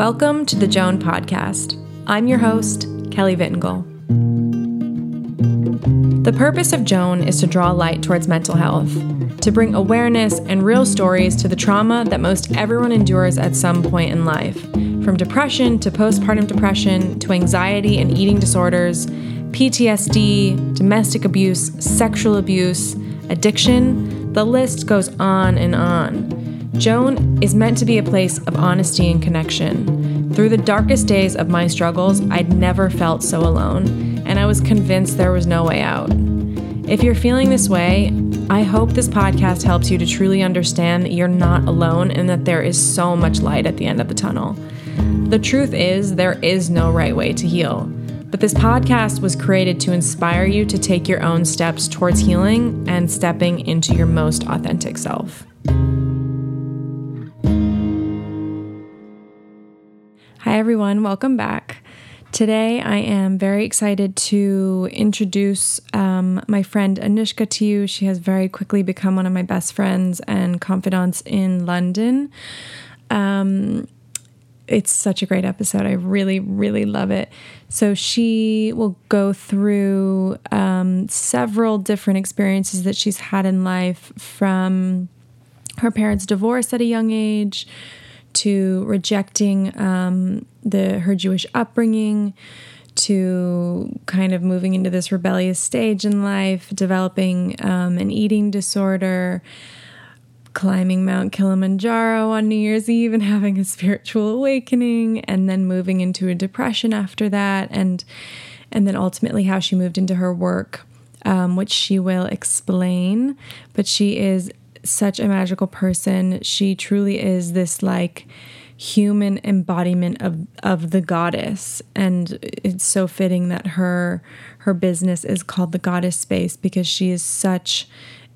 Welcome to the Joan Podcast. I'm your host, Kelly Vittengal. The purpose of Joan is to draw light towards mental health, to bring awareness and real stories to the trauma that most everyone endures at some point in life, from depression to postpartum depression to anxiety and eating disorders, PTSD, domestic abuse, sexual abuse, addiction. The list goes on and on. Joan is meant to be a place of honesty and connection. Through the darkest days of my struggles, I'd never felt so alone, and I was convinced there was no way out. If you're feeling this way, I hope this podcast helps you to truly understand that you're not alone and that there is so much light at the end of the tunnel. The truth is, there is no right way to heal. But this podcast was created to inspire you to take your own steps towards healing and stepping into your most authentic self. Hi, everyone. Welcome back. Today, I am very excited to introduce um, my friend Anushka to you. She has very quickly become one of my best friends and confidants in London. Um, it's such a great episode. I really, really love it. So, she will go through um, several different experiences that she's had in life from her parents' divorce at a young age to rejecting um, the her Jewish upbringing, to kind of moving into this rebellious stage in life, developing um, an eating disorder, climbing Mount Kilimanjaro on New Year's Eve and having a spiritual awakening, and then moving into a depression after that, and and then ultimately how she moved into her work. Um, which she will explain, but she is such a magical person. She truly is this like human embodiment of of the goddess and it's so fitting that her her business is called the goddess space because she is such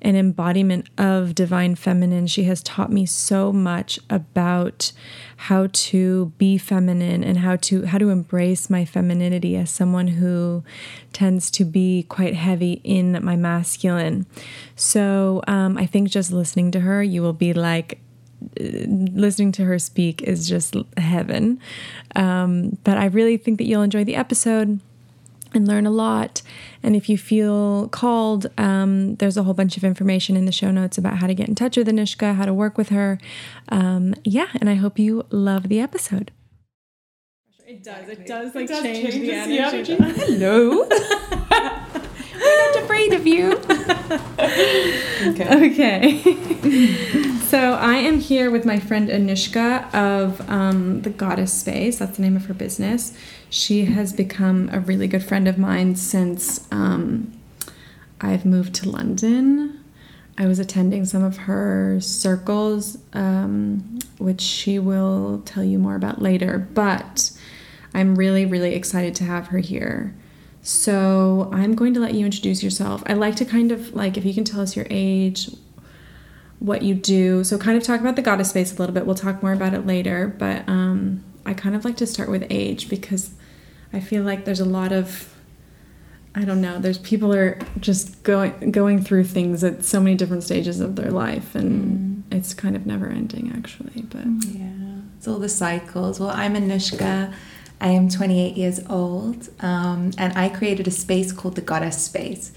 an embodiment of divine feminine. She has taught me so much about how to be feminine and how to how to embrace my femininity as someone who tends to be quite heavy in my masculine. So um, I think just listening to her, you will be like listening to her speak is just heaven. Um, but I really think that you'll enjoy the episode and learn a lot. And if you feel called, um, there's a whole bunch of information in the show notes about how to get in touch with Anushka, how to work with her. Um, yeah, and I hope you love the episode. It does. It does like it does change, change, the energy. energy. Hello. We're not afraid of you. okay. Okay. So I am here with my friend Anushka of um, the Goddess Space. That's the name of her business. She has become a really good friend of mine since um, I've moved to London. I was attending some of her circles, um, which she will tell you more about later. But I'm really, really excited to have her here. So I'm going to let you introduce yourself. I like to kind of like if you can tell us your age, what you do. So kind of talk about the goddess space a little bit. We'll talk more about it later, but um, I kind of like to start with age because I feel like there's a lot of I don't know. There's people are just going going through things at so many different stages of their life, and mm. it's kind of never ending, actually. But yeah, it's all the cycles. Well, I'm Anushka. I am 28 years old, um, and I created a space called the Goddess Space,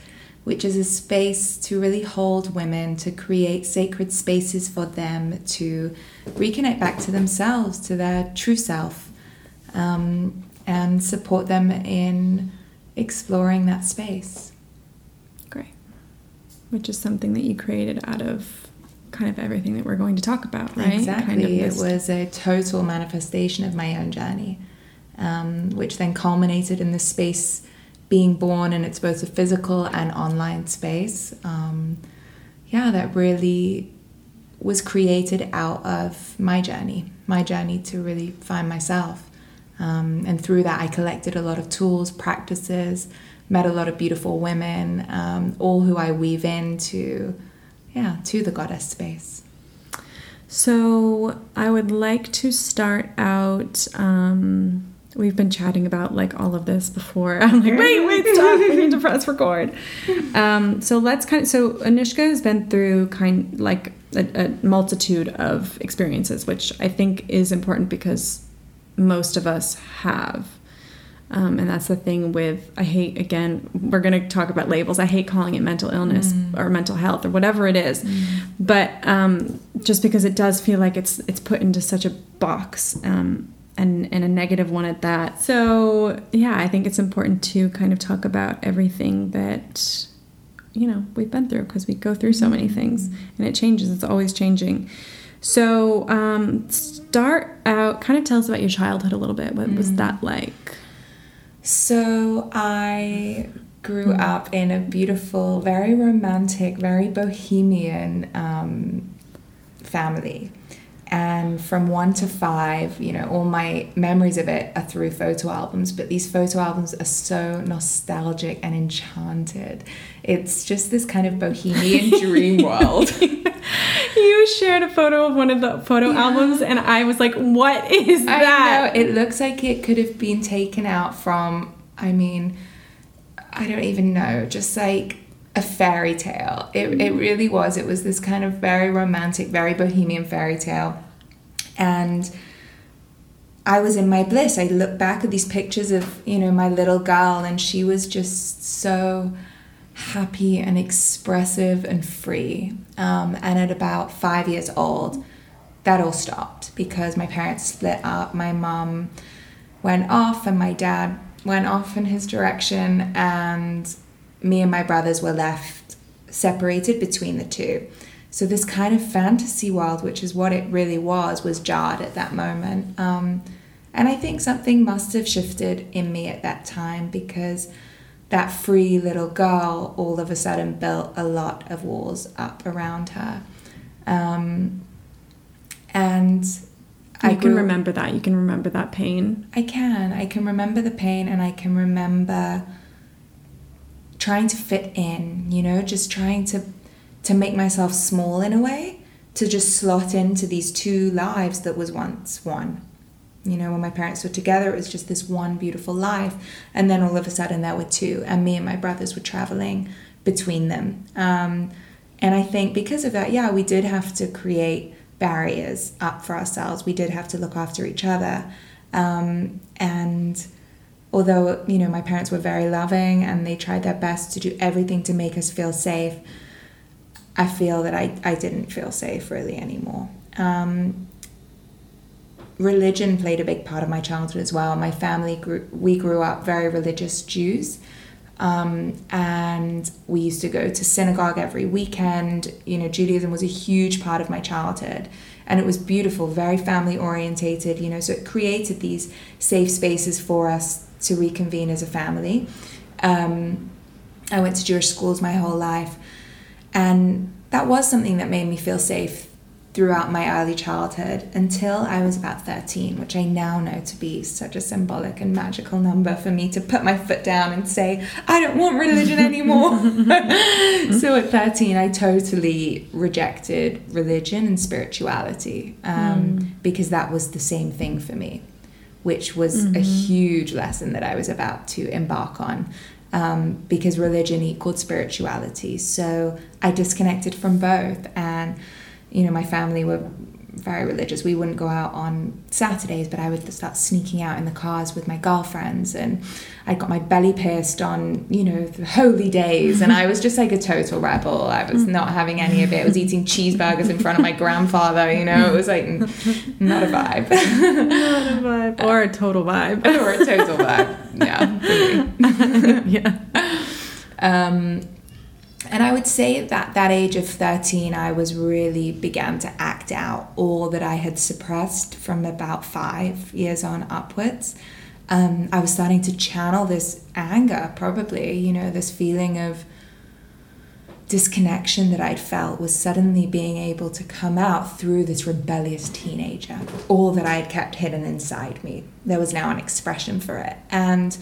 which is a space to really hold women, to create sacred spaces for them to reconnect back to themselves, to their true self. Um, and support them in exploring that space. Great. Which is something that you created out of kind of everything that we're going to talk about, right? Exactly. Kind of it was a total manifestation of my own journey, um, which then culminated in this space being born, and it's both a physical and online space. Um, yeah, that really was created out of my journey, my journey to really find myself. Um, and through that, I collected a lot of tools, practices, met a lot of beautiful women, um, all who I weave into, yeah, to the goddess space. So I would like to start out. Um, we've been chatting about like all of this before. I'm like, wait, wait, stop! we need to press record. Um, so let's kind of. So Anushka has been through kind like a, a multitude of experiences, which I think is important because most of us have. Um, and that's the thing with, I hate, again, we're going to talk about labels. I hate calling it mental illness mm. or mental health or whatever it is. Mm. But um, just because it does feel like it's, it's put into such a box um, and, and a negative one at that. So, yeah, I think it's important to kind of talk about everything that, you know, we've been through because we go through so many things and it changes. It's always changing. So, um, start out, kind of tell us about your childhood a little bit. What mm. was that like? So I grew up in a beautiful, very romantic, very bohemian um, family. And from one to five, you know, all my memories of it are through photo albums, but these photo albums are so nostalgic and enchanted. It's just this kind of bohemian dream world. you shared a photo of one of the photo yeah. albums, and I was like, "What is that?" Know, It looks like it could have been taken out from. I mean, I don't even know. Just like a fairy tale. It it really was. It was this kind of very romantic, very bohemian fairy tale, and. I was in my bliss. I look back at these pictures of, you know, my little girl and she was just so happy and expressive and free. Um, and at about five years old, that all stopped because my parents split up. My mom went off, and my dad went off in his direction, and me and my brothers were left separated between the two. So, this kind of fantasy world, which is what it really was, was jarred at that moment. Um, and I think something must have shifted in me at that time because that free little girl all of a sudden built a lot of walls up around her. Um, and you I can remember that. You can remember that pain. I can. I can remember the pain and I can remember trying to fit in, you know, just trying to to make myself small in a way, to just slot into these two lives that was once one you know, when my parents were together, it was just this one beautiful life. And then all of a sudden, there were two, and me and my brothers were traveling between them. Um, and I think because of that, yeah, we did have to create barriers up for ourselves. We did have to look after each other. Um, and although, you know, my parents were very loving and they tried their best to do everything to make us feel safe, I feel that I, I didn't feel safe really anymore. Um, religion played a big part of my childhood as well. My family grew, we grew up very religious Jews. Um, and we used to go to synagogue every weekend. You know, Judaism was a huge part of my childhood, and it was beautiful, very family orientated. You know, so it created these safe spaces for us to reconvene as a family. Um, I went to Jewish schools my whole life, and that was something that made me feel safe throughout my early childhood until I was about 13, which I now know to be such a symbolic and magical number for me to put my foot down and say, I don't want religion anymore. so at 13, I totally rejected religion and spirituality um, mm. because that was the same thing for me, which was mm-hmm. a huge lesson that I was about to embark on. Um, because religion equaled spirituality. So I disconnected from both. And you know, my family were very religious. We wouldn't go out on Saturdays, but I would start sneaking out in the cars with my girlfriends, and I got my belly pierced on, you know, the holy days, and I was just like a total rebel. I was not having any of it. I was eating cheeseburgers in front of my grandfather, you know. It was like not a vibe, not a vibe, or a total vibe, or a total vibe. Yeah, yeah. Um, and I would say that that age of 13, I was really began to act out all that I had suppressed from about five years on upwards. Um, I was starting to channel this anger, probably, you know, this feeling of disconnection that I'd felt was suddenly being able to come out through this rebellious teenager. All that I had kept hidden inside me, there was now an expression for it. And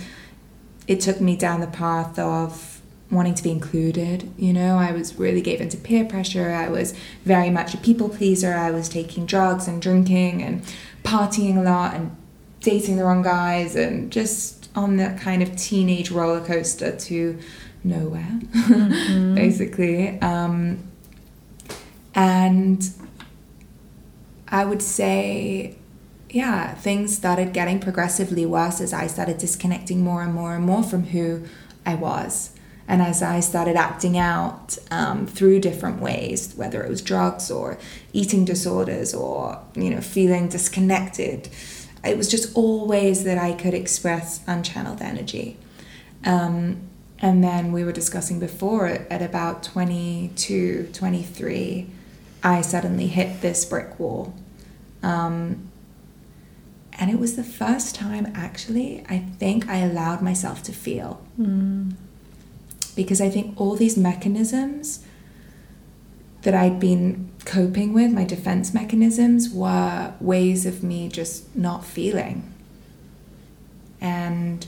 it took me down the path of wanting to be included. You know, I was really gave into peer pressure. I was very much a people pleaser. I was taking drugs and drinking and partying a lot and dating the wrong guys and just on that kind of teenage roller coaster to nowhere, mm-hmm. basically. Um, and I would say yeah, things started getting progressively worse as I started disconnecting more and more and more from who I was. And as I started acting out um, through different ways, whether it was drugs or eating disorders or, you know, feeling disconnected, it was just all ways that I could express unchanneled energy. Um, and then we were discussing before at about 22, 23, I suddenly hit this brick wall. Um, and it was the first time, actually, I think I allowed myself to feel. Mm. Because I think all these mechanisms that I'd been coping with, my defense mechanisms, were ways of me just not feeling. And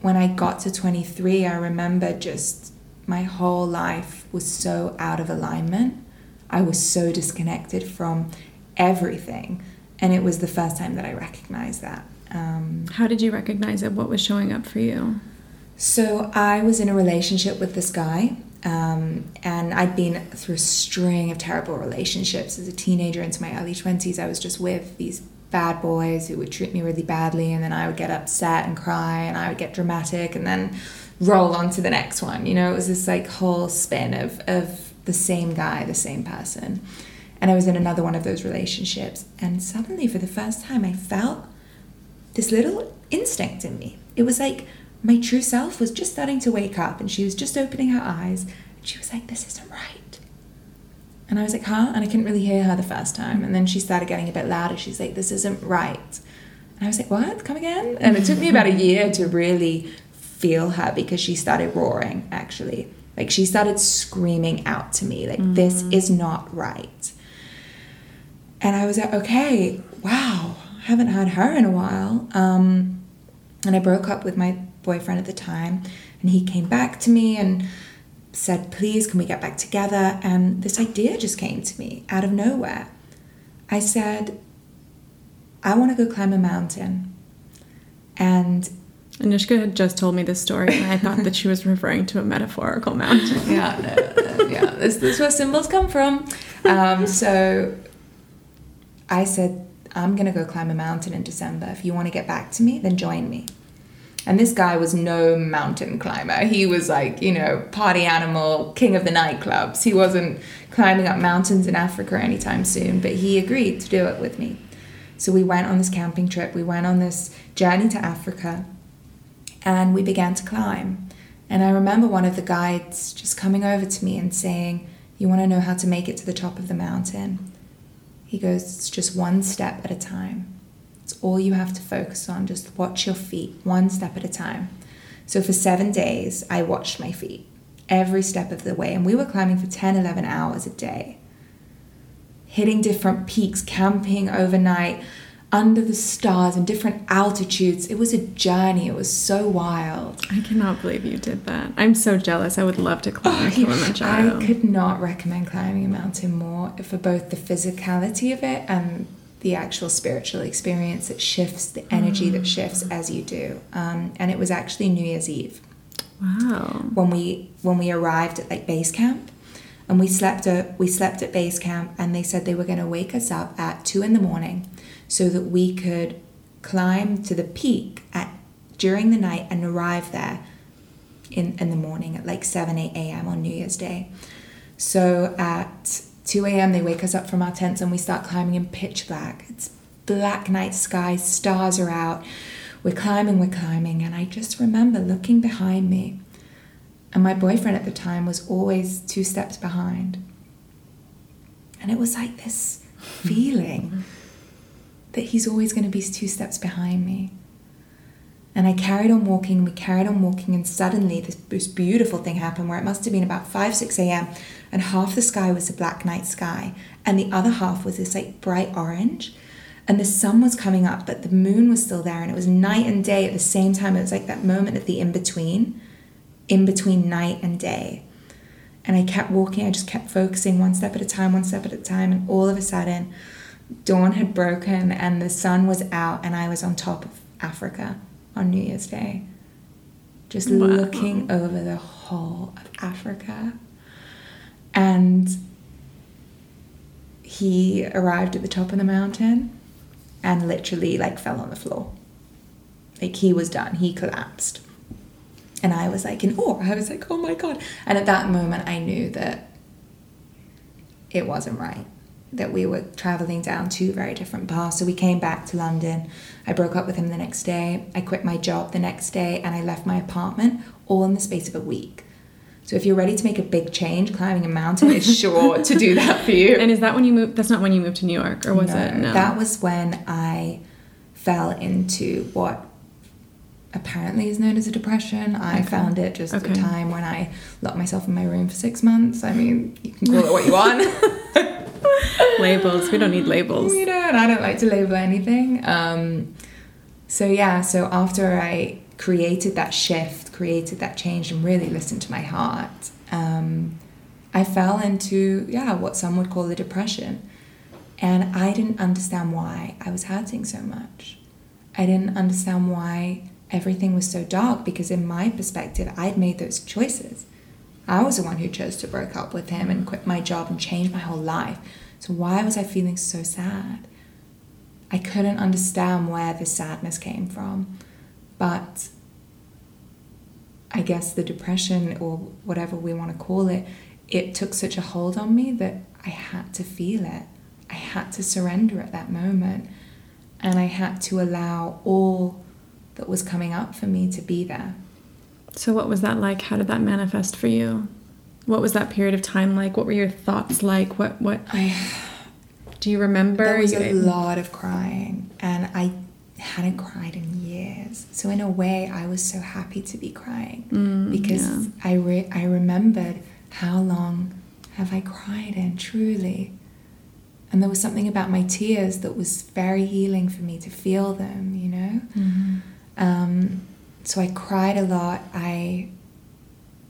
when I got to 23, I remember just my whole life was so out of alignment. I was so disconnected from everything and it was the first time that I recognized that. Um, How did you recognize it? What was showing up for you? So I was in a relationship with this guy, um, and I'd been through a string of terrible relationships as a teenager into my early 20s. I was just with these bad boys who would treat me really badly, and then I would get upset and cry, and I would get dramatic, and then roll on to the next one. You know, it was this like whole spin of, of the same guy, the same person. And I was in another one of those relationships. And suddenly, for the first time, I felt this little instinct in me. It was like my true self was just starting to wake up and she was just opening her eyes. And she was like, This isn't right. And I was like, Huh? And I couldn't really hear her the first time. And then she started getting a bit louder. She's like, This isn't right. And I was like, What? Come again? And it took me about a year to really feel her because she started roaring, actually. Like she started screaming out to me, like, mm. This is not right. And I was like, okay, wow, I haven't had her in a while. Um, and I broke up with my boyfriend at the time, and he came back to me and said, please, can we get back together? And this idea just came to me out of nowhere. I said, I want to go climb a mountain. And Anushka had just told me this story, and I thought that she was referring to a metaphorical mountain. yeah, no, no, yeah, this, this is where symbols come from. Um, so I said, I'm going to go climb a mountain in December. If you want to get back to me, then join me. And this guy was no mountain climber. He was like, you know, party animal, king of the nightclubs. He wasn't climbing up mountains in Africa anytime soon, but he agreed to do it with me. So we went on this camping trip. We went on this journey to Africa and we began to climb. And I remember one of the guides just coming over to me and saying, You want to know how to make it to the top of the mountain? He goes, It's just one step at a time. All you have to focus on. Just watch your feet, one step at a time. So for seven days, I watched my feet every step of the way. And we were climbing for 10, 11 hours a day, hitting different peaks, camping overnight, under the stars in different altitudes. It was a journey. It was so wild. I cannot believe you did that. I'm so jealous. I would love to climb oh, Kilimanjaro. I could not recommend climbing a mountain more for both the physicality of it and the actual spiritual experience that shifts, the energy mm. that shifts as you do. Um, and it was actually New Year's Eve. Wow. When we when we arrived at like base camp, and we slept at we slept at base camp, and they said they were going to wake us up at two in the morning so that we could climb to the peak at during the night and arrive there in, in the morning at like 7 8 a.m on new year's day so at 2 a.m they wake us up from our tents and we start climbing in pitch black it's black night sky stars are out we're climbing we're climbing and i just remember looking behind me and my boyfriend at the time was always two steps behind and it was like this feeling that he's always going to be two steps behind me. And I carried on walking, we carried on walking, and suddenly this, this beautiful thing happened where it must have been about 5, 6 a.m. and half the sky was a black night sky, and the other half was this like bright orange. And the sun was coming up, but the moon was still there, and it was night and day at the same time. It was like that moment at the in between, in between night and day. And I kept walking, I just kept focusing one step at a time, one step at a time, and all of a sudden, dawn had broken and the sun was out, and I was on top of Africa on New Year's Day, just wow. looking over the whole of Africa. And he arrived at the top of the mountain, and literally like fell on the floor. Like he was done, he collapsed. And I was like in awe. I was like, oh my God. And at that moment, I knew that it wasn't right, that we were traveling down two very different paths. So we came back to London. I broke up with him the next day. I quit my job the next day and I left my apartment all in the space of a week. So if you're ready to make a big change, climbing a mountain is sure to do that for you. And is that when you moved? That's not when you moved to New York, or was no, it? No. That was when I fell into what apparently is known as a depression. I Okay. found it just Okay. a time when I locked myself in my room for six months. I mean, you can call it what you want. labels. We don't need labels. know, and I don't like to label anything. Um, so yeah, so after I created that shift, created that change, and really listened to my heart, um, I fell into yeah what some would call a depression, and I didn't understand why I was hurting so much. I didn't understand why everything was so dark because in my perspective, I'd made those choices. I was the one who chose to break up with him and quit my job and change my whole life. So why was I feeling so sad? I couldn't understand where this sadness came from. But I guess the depression or whatever we want to call it, it took such a hold on me that I had to feel it. I had to surrender at that moment. And I had to allow all that was coming up for me to be there. So, what was that like? How did that manifest for you? What was that period of time like? What were your thoughts like? What what I do you remember? There was a lot of crying, and I hadn't cried in years. So in a way, I was so happy to be crying Mm, because yeah. I re- I remembered how long have I cried in truly, and there was something about my tears that was very healing for me to feel them. You know. Mhm. Um, so I cried a lot. I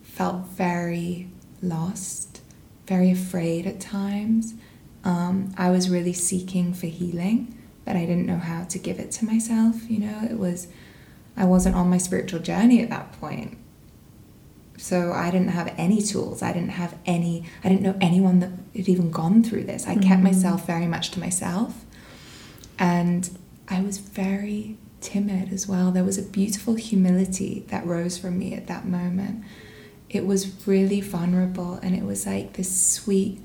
felt very lost, very afraid at times. Um, I was really seeking for healing, but I didn't know how to give it to myself. You know, it was, I wasn't on my spiritual journey at that point. So I didn't have any tools. I didn't have any, I didn't know anyone that had even gone through this. I kept Mhm. myself very much to myself. And I was very timid as well. There was a beautiful humility that rose from me at that moment. It was really vulnerable, and it was like this sweet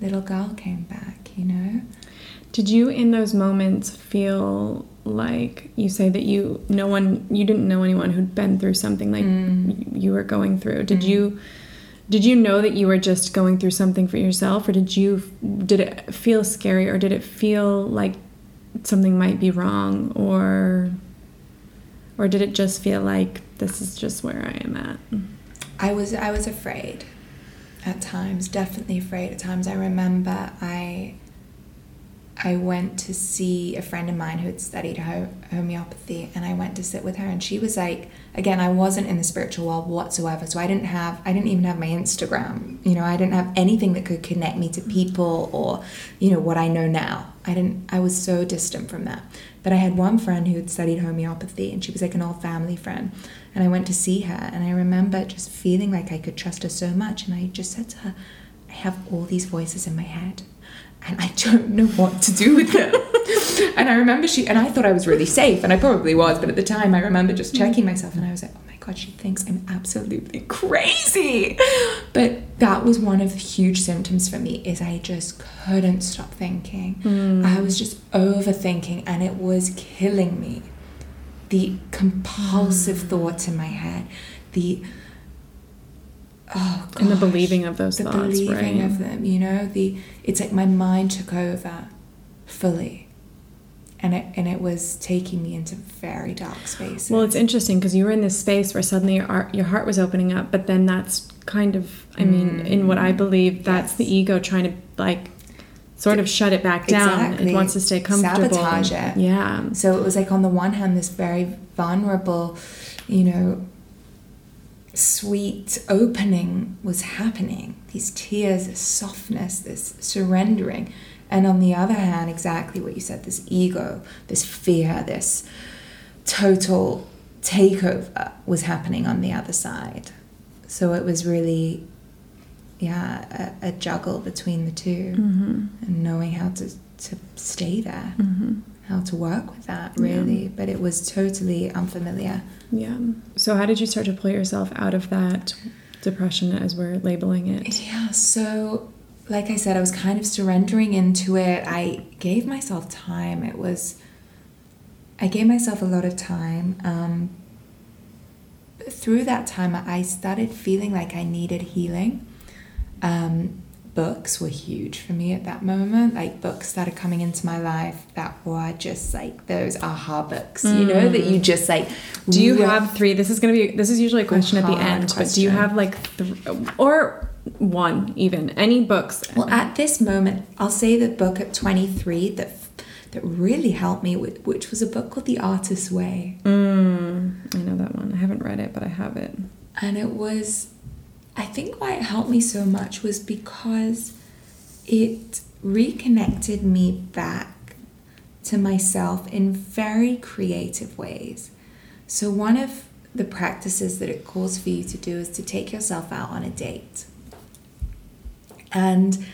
little girl came back, you know? Did you, in those moments, feel like you say that you no one you didn't know anyone who'd been through something like Mm. you were going through? Did Mm. you did you know that you were just going through something for yourself, or did you did it feel scary, or did it feel like something might be wrong, or or did it just feel like this is just where I am at? I was I was afraid at times, definitely afraid at times. I remember I I went to see a friend of mine who had studied homeopathy and I went to sit with her and she was like again I wasn't in the spiritual world whatsoever so I didn't have I didn't even have my Instagram you know I didn't have anything that could connect me to mm-hmm. people or you know what I know now. I didn't I was so distant from that. But I had one friend who had studied homeopathy and she was like an old family friend and I went to see her and I remember just feeling like I could trust her so much and I just said to her I have all these voices in my head and I don't know what to do with them. and I remember she, and I thought I was really safe, and I probably was, but at the time I remember just checking myself, and I was like, oh my god, she thinks I'm absolutely crazy. But that was one of the huge symptoms for me is I just couldn't stop thinking. Mm. I was just overthinking, and it was killing me. The compulsive thoughts in my head, the oh And the believing of those thoughts, the thoughts, believing right? of them you know the it's like my mind took over fully and it and it was taking me into very dark spaces Well, it's interesting because you were in this space where suddenly your, your heart was opening up, but then that's kind of, I mean, in what I mm. believe, that's Yes. the ego trying to like sort of shut it back down. Exactly. It wants to stay comfortable. Sabotage it. Yeah. so it was like on the one hand this very vulnerable you know sweet opening was happening these tears this softness this surrendering and on the other hand exactly what you said this ego this fear this total takeover was happening on the other side so it was really yeah a, a juggle between the 2 Mm-hmm. and knowing how to to stay there Mm-hmm. How to work with that really, but it was totally unfamiliar. Yeah. So how did you start to pull yourself out of that depression as we're labeling it? Yeah, so like I said, I was kind of surrendering into it. I gave myself time. It was, I gave myself a lot of time. Um, through that time, I started feeling like I needed healing. Um, books were huge for me at that moment. Like books started coming into my life that were just like those aha books, mm. you know, that you just like. Do you have three? This is gonna be. This is usually a question at the end, question. but do you have like, th- or one even any books? Well, at this moment, I'll say the book at twenty three that that really helped me, which was a book called The Artist's Way. Mm, I know that one. I haven't read it, but I have it. And it was I think why it helped me so much was because it reconnected me back to myself in very creative ways. So, one of the practices that it calls for you to do is to take yourself out on a date. And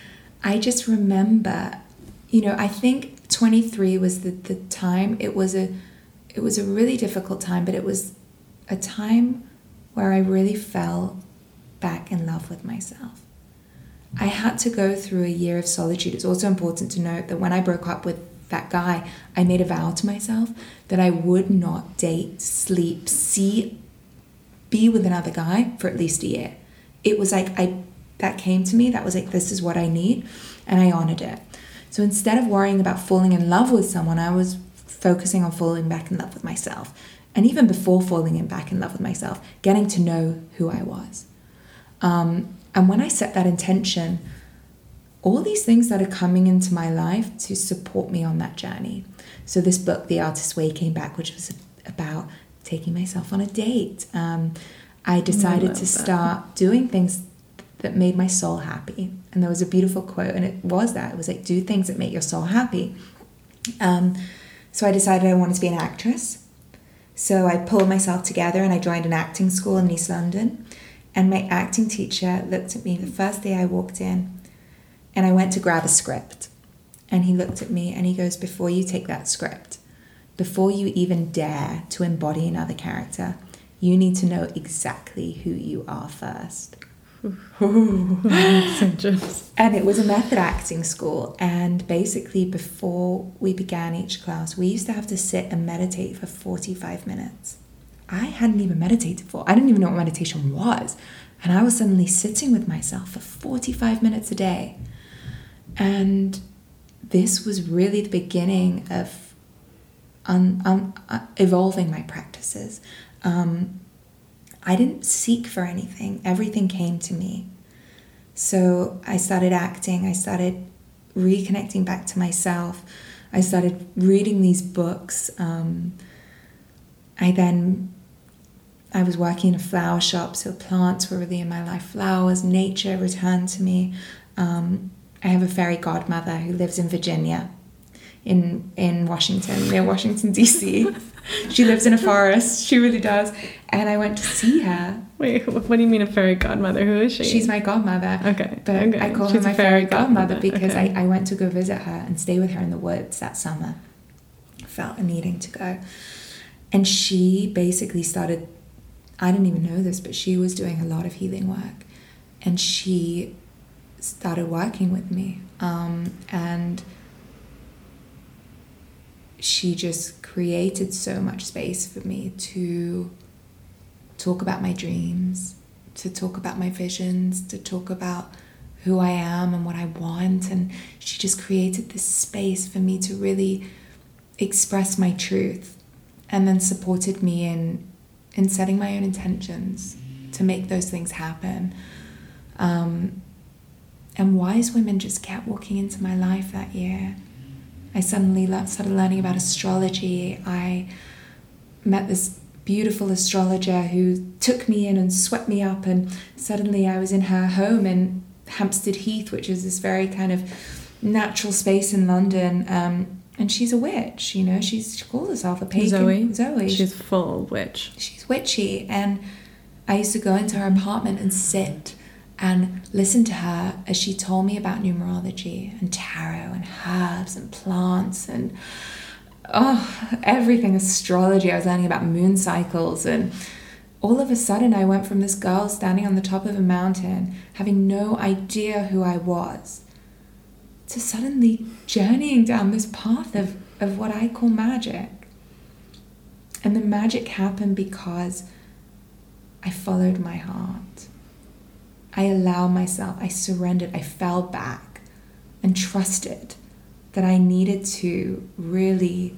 I just remember, you know, I think 23 was the, the time it was a it was a really difficult time, but it was a time where I really felt back in love with myself. I had to go through a year of solitude. It's also important to note that when I broke up with that guy, I made a vow to myself that I would not date, sleep, see, be with another guy for at least a year. It was like I that came to me, that was like this is what I need, and I honored it. So instead of worrying about falling in love with someone, I was focusing on falling back in love with myself. And even before falling in back in love with myself, getting to know who I was. Um, and when I set that intention, all these things that are coming into my life to support me on that journey. So, this book, The Artist's Way, came back, which was about taking myself on a date. Um, I decided I to start doing things that made my soul happy. And there was a beautiful quote, and it was that it was like, do things that make your soul happy. Um, so, I decided I wanted to be an actress. So, I pulled myself together and I joined an acting school in East London. And my acting teacher looked at me the first day I walked in, and I went to grab a script. And he looked at me and he goes, Before you take that script, before you even dare to embody another character, you need to know exactly who you are first. and it was a method acting school. And basically, before we began each class, we used to have to sit and meditate for 45 minutes. I hadn't even meditated before. I didn't even know what meditation was. And I was suddenly sitting with myself for 45 minutes a day. And this was really the beginning of un, un, uh, evolving my practices. Um, I didn't seek for anything, everything came to me. So I started acting, I started reconnecting back to myself, I started reading these books. Um, I then I was working in a flower shop, so plants were really in my life. Flowers, nature returned to me. Um, I have a fairy godmother who lives in Virginia, in in Washington, near Washington D.C. she lives in a forest. She really does. And I went to see her. Wait, what do you mean a fairy godmother? Who is she? She's my godmother. Okay. But okay. I call She's her my fairy, fairy godmother, godmother because okay. I, I went to go visit her and stay with her in the woods that summer. felt a needing to go. And she basically started I didn't even know this, but she was doing a lot of healing work. And she started working with me. Um, and she just created so much space for me to talk about my dreams, to talk about my visions, to talk about who I am and what I want. And she just created this space for me to really express my truth and then supported me in in setting my own intentions to make those things happen. Um, and wise women just kept walking into my life that year. I suddenly started learning about astrology. I met this beautiful astrologer who took me in and swept me up, and suddenly I was in her home in Hampstead Heath, which is this very kind of natural space in London. Um, and she's a witch. You know, she's she calls herself a pagan. Zoe. Zoe. She's full witch. She's witchy, and I used to go into her apartment and sit and listen to her as she told me about numerology and tarot and herbs and plants and oh, everything astrology. I was learning about moon cycles and all of a sudden I went from this girl standing on the top of a mountain, having no idea who I was, to suddenly journeying down this path of, of what I call magic. And the magic happened because I followed my heart. I allowed myself, I surrendered, I fell back and trusted that I needed to really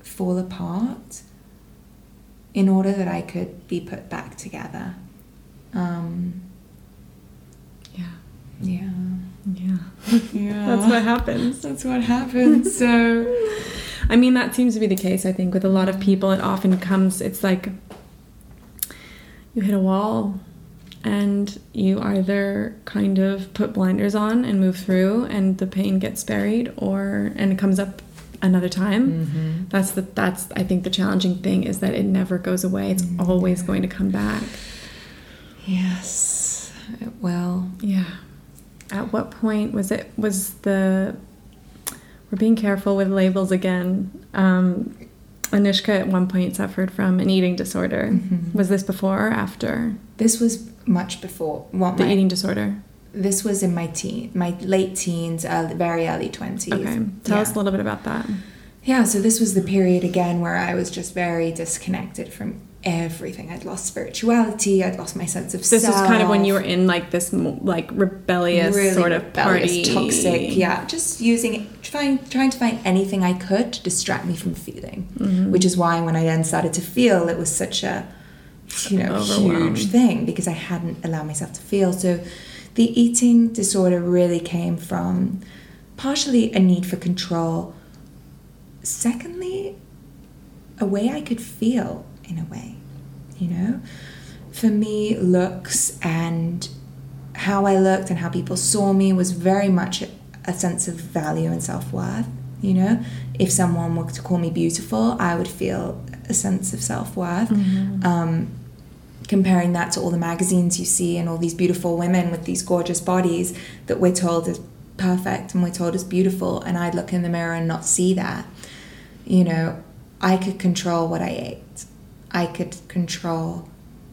fall apart in order that I could be put back together. Um, yeah. Yeah. Yeah. Yeah. That's what happens. That's what happens. So, I mean, that seems to be the case, I think, with a lot of people. It often comes, it's like you hit a wall and you either kind of put blinders on and move through and the pain gets buried or and it comes up another time mm-hmm. that's the that's i think the challenging thing is that it never goes away it's Mm, always going to come back yes. Well, yeah at what point was it was the we're being careful with labels again um Anushka at one point suffered from an eating disorder. Mhm. Was this before or after this was much before. What the my, eating disorder? This was in my teen, my late teens, early, very early twenties. Okay, tell yeah. us a little bit about that. Yeah, so this was the period again where I was just very disconnected from everything. I'd lost spirituality. I'd lost my sense of This self. is kind of when you were in like this like rebellious really sort of rebellious, party, toxic. Yeah, just using it, trying trying to find anything I could to distract me from feeling. Mhm. Which is why when I then started to feel, it was such a you know huge thing because I hadn't allowed myself to feel. So the eating disorder really came from partially a need for control. Secondly, a way I could feel in a way, you know? For me, looks and how I looked and how people saw me was very much a, sense of value and self worth. You know, if someone were to call me beautiful, I would feel a sense of self worth. Mhm. Um, comparing that to all the magazines you see and all these beautiful women with these gorgeous bodies that we're told is perfect and we're told is beautiful, and I'd look in the mirror and not see that. You know, I could control what I ate, I could control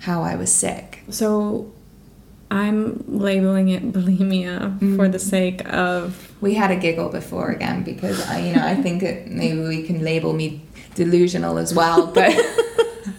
how I was sick. So I'm labeling it bulimia for Mm. the sake of We had a giggle before again because I, you know, I think maybe we can label me delusional as well, but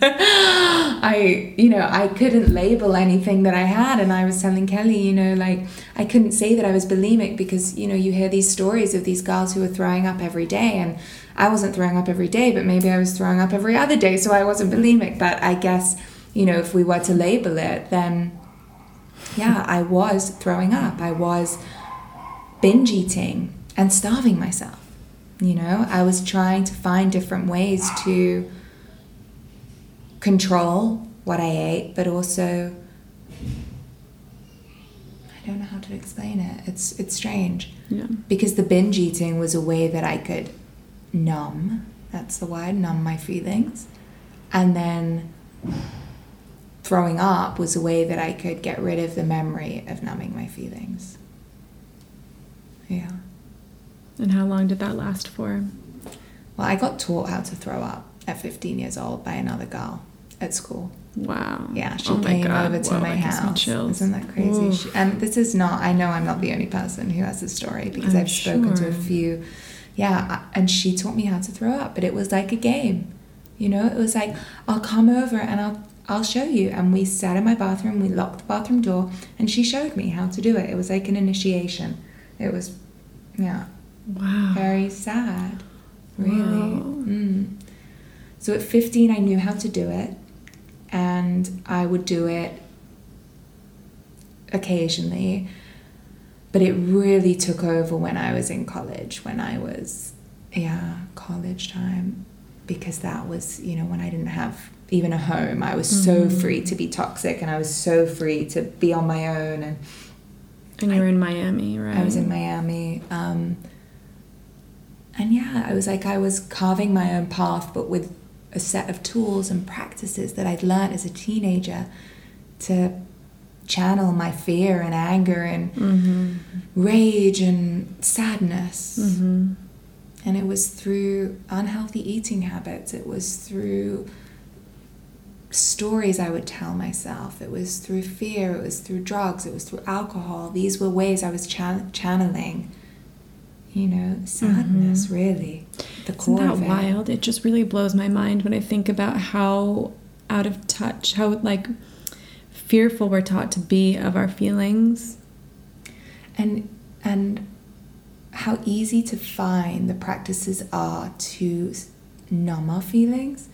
I, you know, I couldn't label anything that I had, and I was telling Kelly, you know, like I couldn't say that I was bulimic because you know you hear these stories of these girls who are throwing up every day, and I wasn't throwing up every day, but maybe I was throwing up every other day, so I wasn't bulimic. But I guess you know if we were to label it, then yeah, I was throwing up. I was binge eating and starving myself. You know, I was trying to find different ways to control what I ate, but also I don't know how to explain it. It's it's strange yeah. because the binge eating was a way that I could numb. That's the word, numb my feelings, and then throwing up was a way that I could get rid of the memory of numbing my feelings. Yeah. And how long did that last for? Well, I got taught how to throw up at 15 years old by another girl at school. Wow. Yeah, she Oh came God. over to Whoa, my that gives me house. chills. Isn't that crazy? She, and this is not, I know I'm not the only person who has this story because I'm I've spoken to a few. Yeah, and she taught me how to throw up, but it was like a game. You know, it was like, I'll come over and I'll I'll show you. And we sat in my bathroom, we locked the bathroom door, and she showed me how to do it. It was like an initiation. It was, yeah, Wow. very sad, really. Wow. Mm. So at 15, I knew how to do it, and I would do it occasionally. But it really took over when I was in college, when I was, yeah, college time, because that was, you know, when I didn't have even a home. I was so Mhm. free to be toxic, and I was so free to be on my own. And And you were in Miami, right? I was in Miami. Um, and yeah, I was like, I was carving my own path, but with a set of tools and practices that I'd learned as a teenager to channel my fear and anger and Mm-hmm. rage and sadness. Mm-hmm. And it was through unhealthy eating habits, it was through stories I would tell myself, it was through fear, it was through drugs, it was through alcohol. These were ways I was chan- channeling, you know, sadness, mm-hmm. really. The core Isn't that it. wild? It just really blows my mind when I think about how out of touch, how like fearful we're taught to be of our feelings. And and how easy to find the practices are to numb our feelings.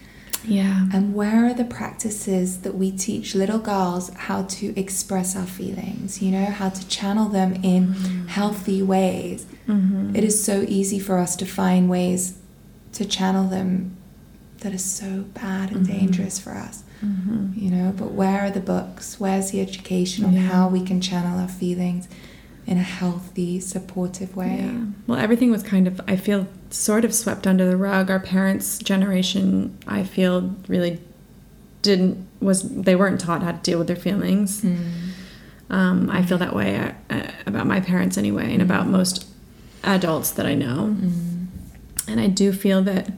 Yeah. And where are the practices that we teach little girls how to express our feelings, you know, how to channel them in mm-hmm. healthy ways? Mm-hmm. It is so easy for us to find ways to channel them that are so bad and mm-hmm. dangerous for us. Mm-hmm. You know, but where are the books? Where's the education on yeah. how we can channel our feelings? in a healthy, supportive way. Yeah. Well, everything was kind of, I feel, sort of swept under the rug. Our parents' generation, I feel, really didn't, was, they weren't taught how to deal with their feelings. Mm. Um, I feel that way uh, uh, about my parents anyway, and mm. about most adults that I know. Mm. And I do feel that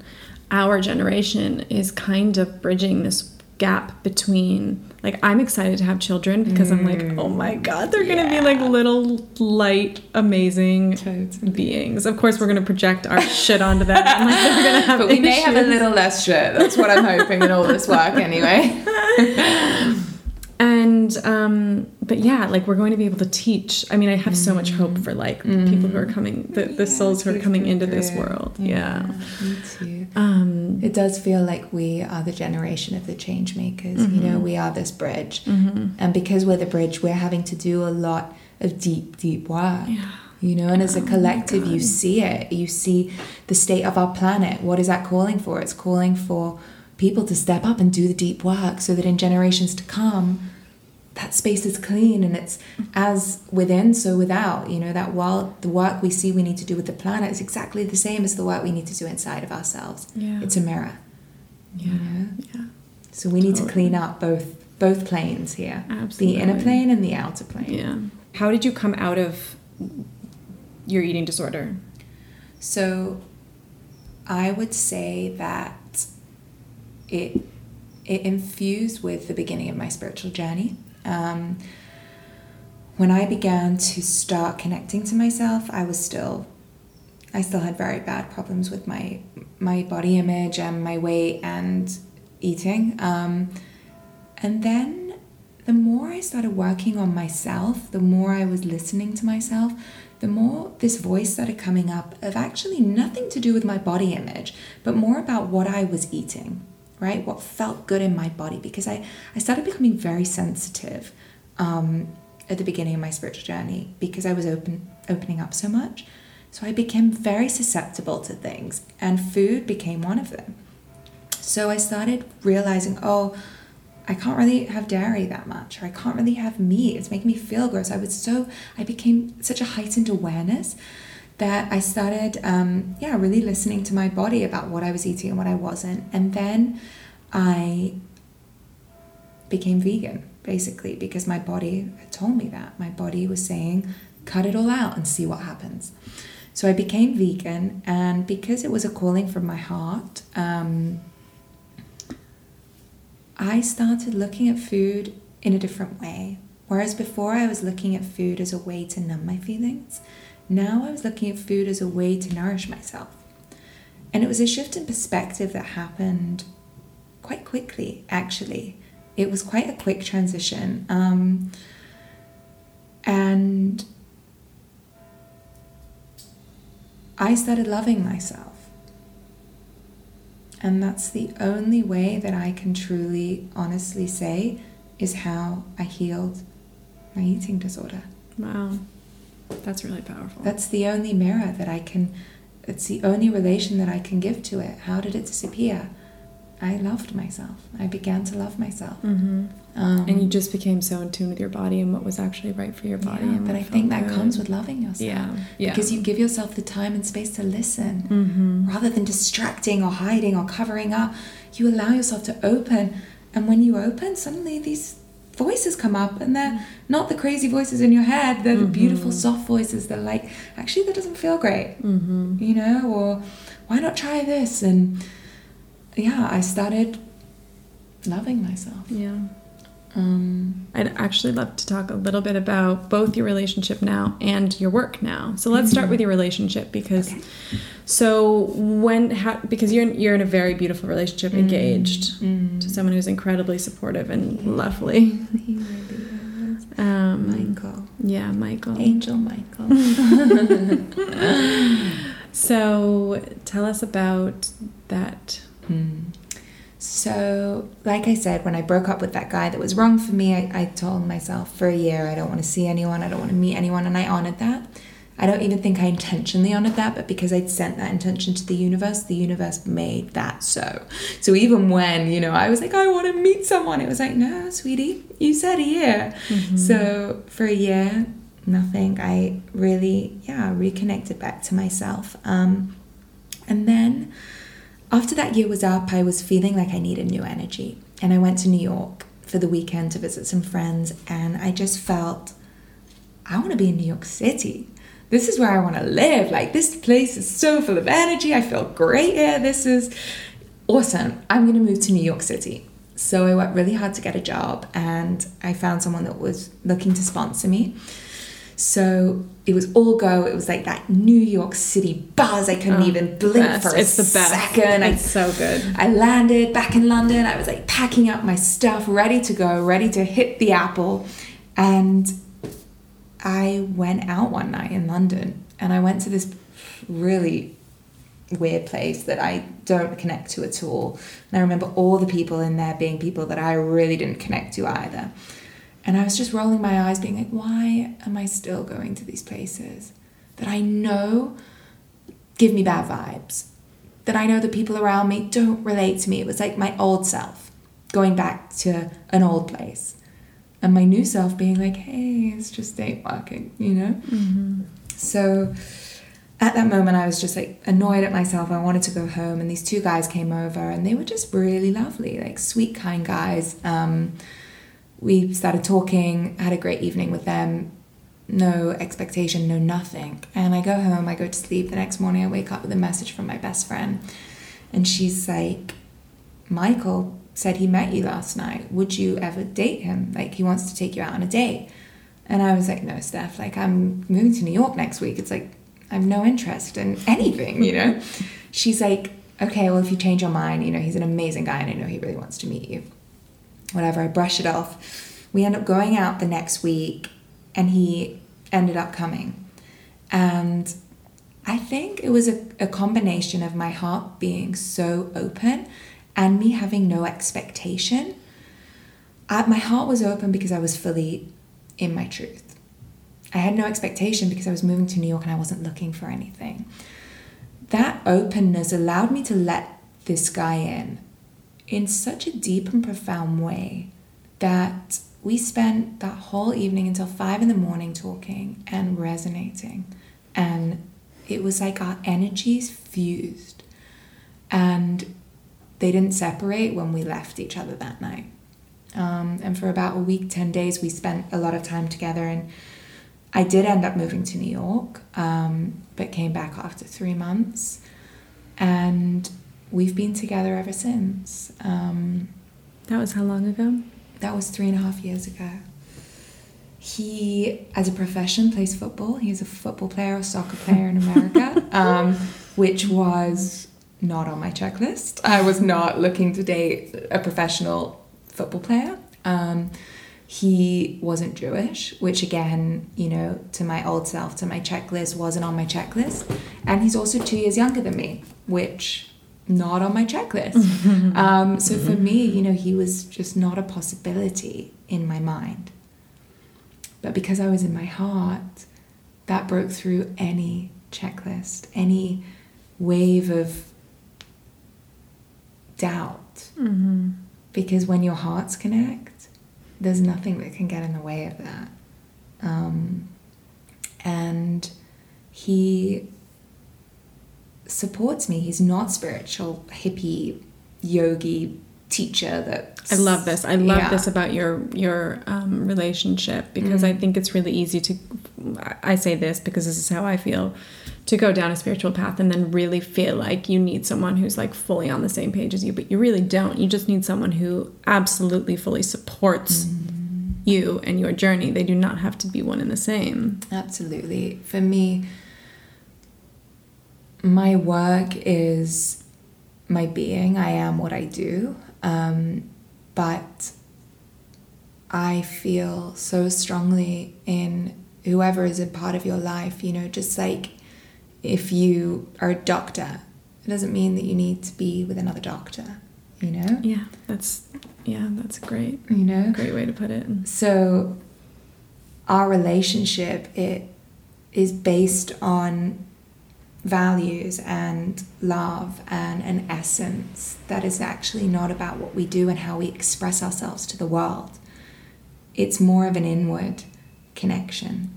our generation is kind of bridging this gap between like I'm excited to have children because mm. I'm like, oh my mm. god, they're gonna be like little light, amazing totally. beings. Of course, we're gonna project our shit onto them. Like, they're gonna have but we issues. may have a little less shit. That's what I'm hoping in all this work, anyway. and um, but yeah, like we're going to be able to teach. I mean, I have mm. so much hope for like mm. people who are coming, the, the yeah, souls who are coming into this world. Yeah, yeah. me too. Um, it does feel like we are the generation of the change makers. Mm-hmm. You know, mm-hmm. we are this bridge, mm-hmm. and because we're the bridge, we're having to do a lot of deep, deep work. Yeah. You know, and as a oh collective, you see it. You see the state of our planet. What is that calling for? It's calling for people to step up and do the deep work so that in generations to come, that space is clean and it's as within so without you know that while the work we see we need to do with the planet is exactly the same as the work we need to do inside of ourselves. Yeah. it's a mirror. Yeah. You know? yeah. So we need totally. to clean up both both planes here. Absolutely. the inner plane and the outer plane. Yeah. How did you come out of your eating disorder? So i would say that it it infused with the beginning of my spiritual journey um, when I began to start connecting to myself, I was still, I still had very bad problems with my my body image and my weight and eating. Um, and then the more I started working on myself, the more I was listening to myself, the more this voice started coming up of actually nothing to do with my body image, but more about what I was eating right? What felt good in my body because I, I started becoming very sensitive um, at the beginning of my spiritual journey because I was open opening up so much. So I became very susceptible to things, and food became one of them. So I started realizing, oh, I can't really have dairy that much, or I can't really have meat. It's making me feel gross. I was so, I became such a heightened awareness that I started, um, yeah, really listening to my body about what I was eating and what I wasn't. And then I became vegan, basically, because my body had told me that. My body was saying, cut it all out and see what happens. So I became vegan, and because it was a calling from my heart, um, I started looking at food in a different way. Whereas before I was looking at food as a way to numb my feelings, now I was looking at food as a way to nourish myself. And it was a shift in perspective that happened quite quickly, actually. It was quite a quick transition. Um, and I started loving myself. And that's the only way that I can truly, honestly say is how I healed my eating disorder. Wow. That's really powerful. That's the only mirror that I can, it's the only relation that I can give to it. How did it disappear? I loved myself. I began to love myself. Mm-hmm. Um, and you just became so in tune with your body and what was actually right for your body. Yeah, but I think that good. comes with loving yourself. Yeah. yeah. Because you give yourself the time and space to listen mm-hmm. rather than distracting or hiding or covering up. You allow yourself to open. And when you open, suddenly these voices come up and they're not the crazy voices in your head they're the beautiful mm-hmm. soft voices that are like actually that doesn't feel great mm-hmm. you know or why not try this? And yeah i started loving myself. Yeah. Um, I'd actually love to talk a little bit about both your relationship now and your work now. So let's start with your relationship because Okay. so when how, because you're you're in a very beautiful relationship engaged mm. to someone who's incredibly supportive and lovely. he really is. Um michael yeah, Michael. angel michael So tell us about that. Hmm. So, like I said, when I broke up with that guy that was wrong for me, I, I told myself for a year I don't want to see anyone, I don't want to meet anyone, and I honored that. I don't even think I intentionally honored that, but because I'd sent that intention to the universe, the universe made that so. So even when, you know, I was like, I want to meet someone, it was like, no, sweetie, you said a year. So for a year, nothing. I really, yeah, reconnected back to myself. Um, and then after that year was up, I was feeling like I needed new energy. And I went to New York for the weekend to visit some friends. And I just felt, I want to be in New York City. This is where I want to live. Like, this place is so full of energy. I feel great here. This is awesome. I'm going to move to New York City. So I worked really hard to get a job and I found someone that was looking to sponsor me. So it was all go. It was like that New York City buzz. I couldn't Oh, even blink best. for a It's the best. second. I It's so good. I landed back in London. I was like packing up my stuff, ready to go, ready to hit the apple. And I went out one night in London and I went to this really weird place that I don't connect to at all. And I remember all the people in there being people that I really didn't connect to either. And I was just rolling my eyes, being like, why am I still going to these places that I know give me bad vibes? That I know the people around me don't relate to me. It was like my old self going back to an old place. And my new self being like, hey, it's just ain't working, you know? So at that moment, I was just like annoyed at myself. I wanted to go home, and these two guys came over, and they were just really lovely, like sweet, kind guys. Um, we started talking, had a great evening with them. No expectation, no nothing. And I go home, I go to sleep. The next morning, I wake up with a message from my best friend, and she's like, Michael said he met you last night. Would you ever date him? Like, he wants to take you out on a date. And I was like, no, Steph, like, I'm moving to New York next week. It's like, I have no interest in anything, you know? She's like, okay, well, if you change your mind, you know, he's an amazing guy and I know he really wants to meet you. Whatever, I brush it off. We end up going out the next week and he ended up coming. And I think it was a, a combination of my heart being so open and me having no expectation. I, my heart was open because I was fully in my truth. I had no expectation because I was moving to New York and I wasn't looking for anything. That openness allowed me to let this guy in in such a deep and profound way that we spent that whole evening until five in the morning talking and resonating. And it was like our energies fused. And they didn't separate when we left each other that night. Um, and for about a week, 10 days, we spent a lot of time together. And I did end up moving to New York, um, but came back after three months. And we've been together ever since. Um, That was how long ago? that was three and a half years ago. He, as a profession, plays football. He's a football player or soccer player in America, um, which was not on my checklist. I was not looking to date a professional football player. Um, he wasn't Jewish, which again, you know, to my old self, to my checklist, wasn't on my checklist. And he's also two years younger than me, which not on my checklist. um, so for me, you know, he was just not a possibility in my mind. But because I was in my heart, that broke through any checklist, any wave of doubt. Mm-hmm. Because when your hearts connect, there's nothing that can get in the way of that. Um, and he supports me. He's not spiritual, hippie, yogi, teacher that I love this. I love Yeah. this about your your um, relationship because I think it's really easy to. I say this because this is how I feel, to go down a spiritual path and then really feel like you need someone who's like fully on the same page as you, but you really don't. You just need someone who absolutely fully supports you and your journey. They do not have to be one and the same. Absolutely. For me, my work is my being. I am what I do. Um, but I feel so strongly in whoever is a part of your life, you know, just like if you are a doctor, it doesn't mean that you need to be with another doctor, you know? Yeah, that's yeah, that's great. You know? Great way to put it. So our relationship it is based on values and love and an essence that is actually not about what we do and how we express ourselves to the world. It's more of an inward connection.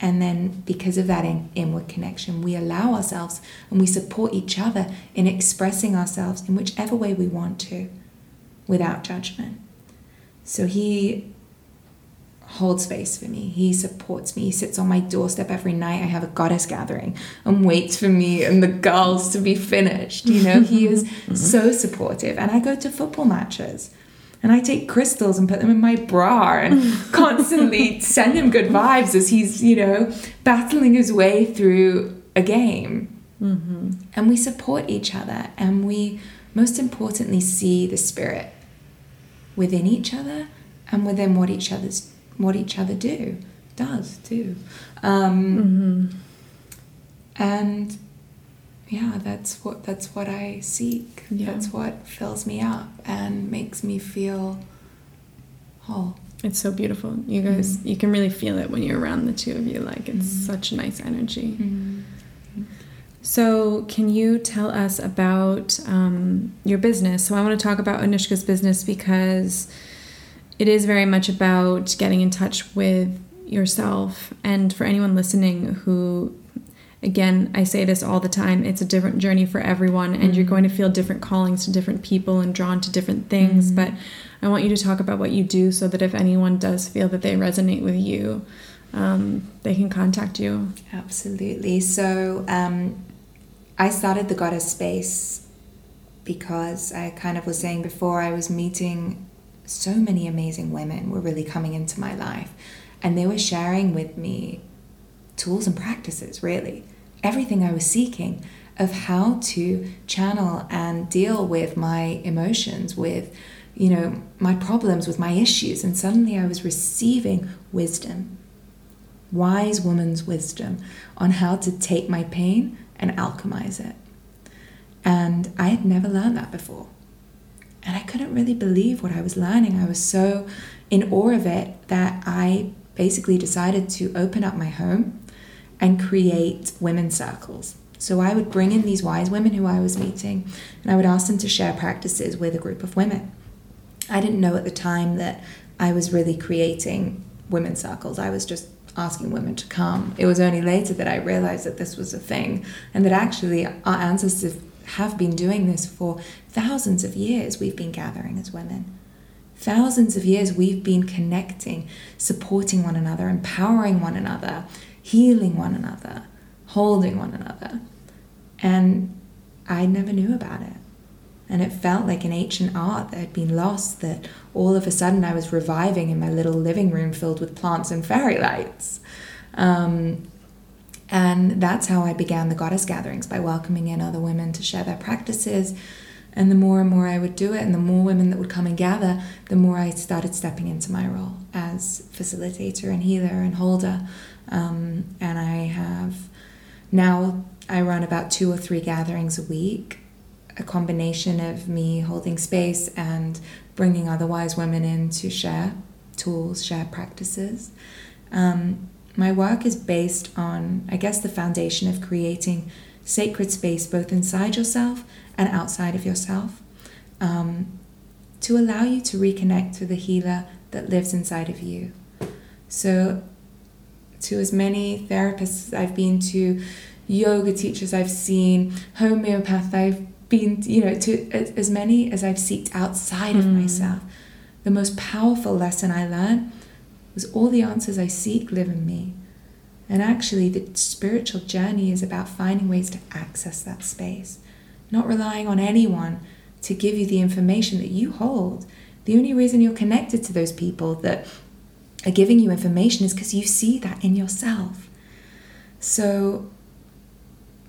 And then, because of that in, inward connection, we allow ourselves and we support each other in expressing ourselves in whichever way we want to without judgment. So, he holds space for me. He supports me. He sits on my doorstep every night. I have a goddess gathering and waits for me and the girls to be finished. You know, he is mm-hmm. so supportive. And I go to football matches and I take crystals and put them in my bra and constantly send him good vibes as he's, you know, battling his way through a game. Mm-hmm. And we support each other and we, most importantly, see the spirit within each other and within what each other's what each other do does do um, and yeah that's what that's what i seek Yeah. that's what fills me up and makes me feel whole It's so beautiful. You guys, you can really feel it when you're around the two of you. Like it's such nice energy. So, can you tell us about um, your business? So, I want to talk about Anushka's business because it is very much about getting in touch with yourself. And for anyone listening who, again, I say this all the time, it's a different journey for everyone, and you're going to feel different callings to different people and drawn to different things. But I want you to talk about what you do so that if anyone does feel that they resonate with you, um, they can contact you. Absolutely. So um, I started the Goddess Space because I kind of was saying before, I was meeting so many amazing women were really coming into my life, and they were sharing with me tools and practices, really. Everything I was seeking of how to channel and deal with my emotions, with, you know, my problems, with my issues. And suddenly I was receiving wisdom wise woman's wisdom on how to take my pain and alchemize it. And I had never learned that before. And I couldn't really believe what I was learning. I was so in awe of it that I basically decided to open up my home and create women's circles. So I would bring in these wise women who I was meeting and I would ask them to share practices with a group of women. I didn't know at the time that I was really creating women's circles. I was just asking women to come. It was only later that I realized that this was a thing and that actually our ancestors have been doing this for thousands of years. We've been gathering as women. Thousands of years we've been connecting, supporting one another, empowering one another, healing one another, holding one another. And I never knew about it. And it felt like an ancient art that had been lost, that all of a sudden I was reviving in my little living room filled with plants and fairy lights. Um, and that's how I began the goddess gatherings by welcoming in other women to share their practices. And the more and more I would do it, and the more women that would come and gather, the more I started stepping into my role as facilitator and healer and holder. Um, and I have now, I run about two or three gatherings a week a combination of me holding space and bringing other wise women in to share tools, share practices. Um, my work is based on, I guess, the foundation of creating sacred space both inside yourself and outside of yourself um, to allow you to reconnect to the healer that lives inside of you. So, to as many therapists I've been to, yoga teachers I've seen, homeopath I've been, you know, to as, many as I've seeked outside of Mm. myself, the most powerful lesson I learned was all the answers I seek live in me. And actually, the spiritual journey is about finding ways to access that space, not relying on anyone to give you the information that you hold. The only reason you're connected to those people that are giving you information is because you see that in yourself. So,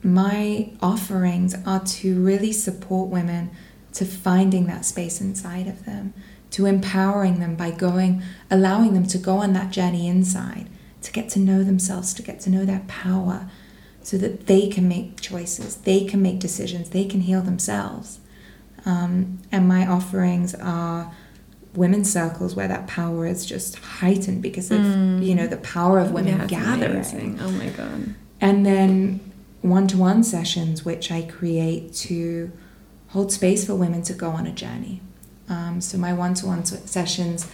my offerings are to really support women to finding that space inside of them, to empowering them by going, allowing them to go on that journey inside, to get to know themselves, to get to know their power, so that they can make choices, they can make decisions, they can heal themselves. Um, and my offerings are women's circles where that power is just heightened because of you know the power of women Yeah, gathering amazing. Oh my god. and then one-to-one sessions which i create to hold space for women to go on a journey um, so my one-to-one sessions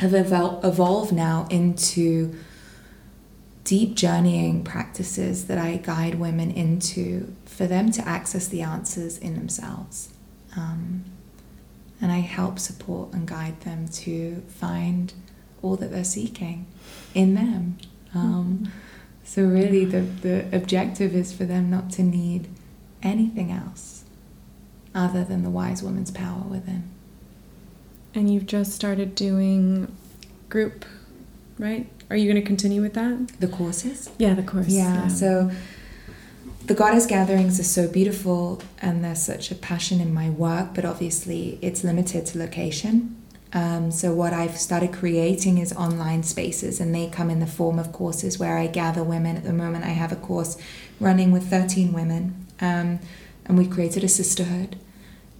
have evol- evolved now into deep journeying practices that i guide women into for them to access the answers in themselves. Um, and i help support and guide them to find all that they're seeking in them. Um, so really the, the objective is for them not to need anything else other than the wise woman's power within. And you've just started doing group, right? Are you going to continue with that? The courses? Yeah, the course. Yeah, so the goddess gatherings are so beautiful and there's such a passion in my work, but obviously it's limited to location. Um, so what I've started creating is online spaces, and they come in the form of courses where I gather women. At the moment, I have a course running with 13 women, um, and we've created a sisterhood,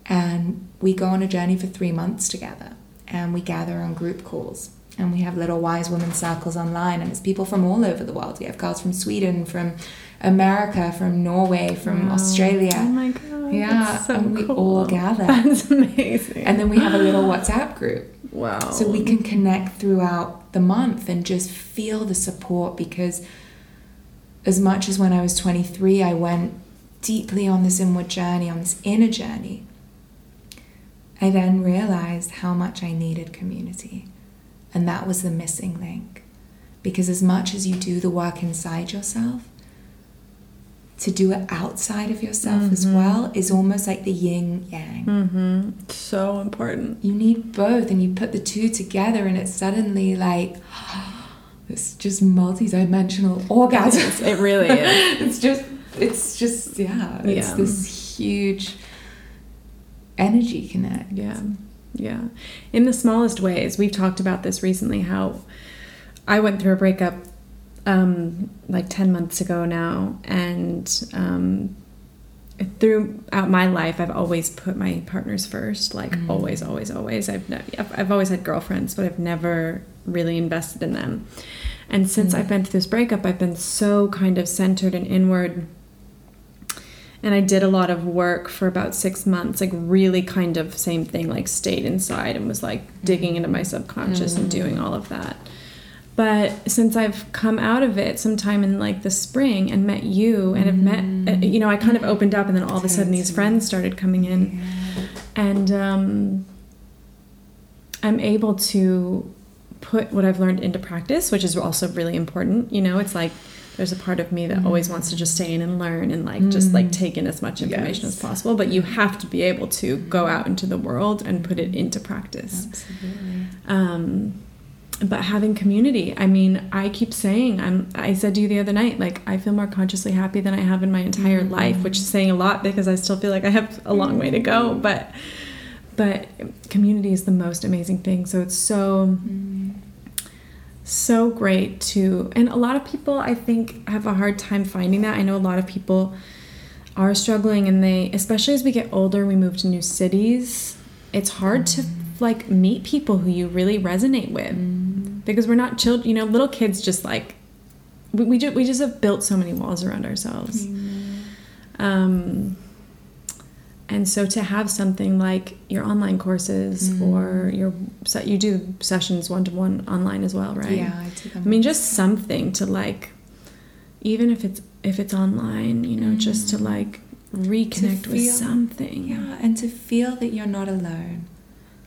and we go on a journey for three months together, and we gather on group calls, and we have little wise women circles online, and it's people from all over the world. We have girls from Sweden, from America, from Norway, from Wow. Australia. Oh my god. Yeah, so and we cool. all gather. That's amazing. And then we have a little WhatsApp group. wow. So we can connect throughout the month and just feel the support because as much as when I was 23, I went deeply on this inward journey, on this inner journey, I then realized how much I needed community. And that was the missing link. Because as much as you do the work inside yourself, to do it outside of yourself as Mhm. well is almost like the yin yang Mm-hmm. So important. you need both and you put the two together and it's suddenly like it's just multi-dimensional orgasm It really is. it's just it's just yeah it's Yeah. this huge energy connect Yeah. Yeah. In the smallest ways, we've talked about this recently how I went through a breakup um, like 10 months ago now. And um, throughout my life, I've always put my partners first. Like, Mm. always, always, always. I've, ne- I've always had girlfriends, but I've never really invested in them. And since Mm. I've been through this breakup, I've been so kind of centered and inward and I did a lot of work for about six months, like really kind of same thing, like stayed inside and was like digging into my subconscious and doing all of that. But since I've come out of it sometime in like the spring and met you and have met, uh, you know, I kind of opened up and then all of a sudden these friends started coming in. And um, I'm able to put what I've learned into practice, which is also really important. You know, it's like there's a part of me that mm-hmm. always wants to just stay in and learn and like just like mm. take in as much information as possible. But you have to be able to go out into the world and put it into practice. absolutely Um, but having community, I mean, I keep saying, I'm. I said to you the other night, like I feel more consciously happy than I have in my entire mm-hmm. life, which is saying a lot because I still feel like I have a long way to go. Mm-hmm. But, but community is the most amazing thing. So it's so so great to and a lot of people i think have a hard time finding that. I know a lot of people are struggling and they especially as we get older we move to new cities it's hard to like meet people who you really resonate with. Because we're not children you know little kids just like we, we, just, we just have built so many walls around ourselves. Um, and so to have something like your online courses or your so you do sessions one to one online as well, right? yeah I, do them I mean, just something to like, even if it's if it's online, you know, just to like reconnect To with something. Yeah, and to feel that you're not alone.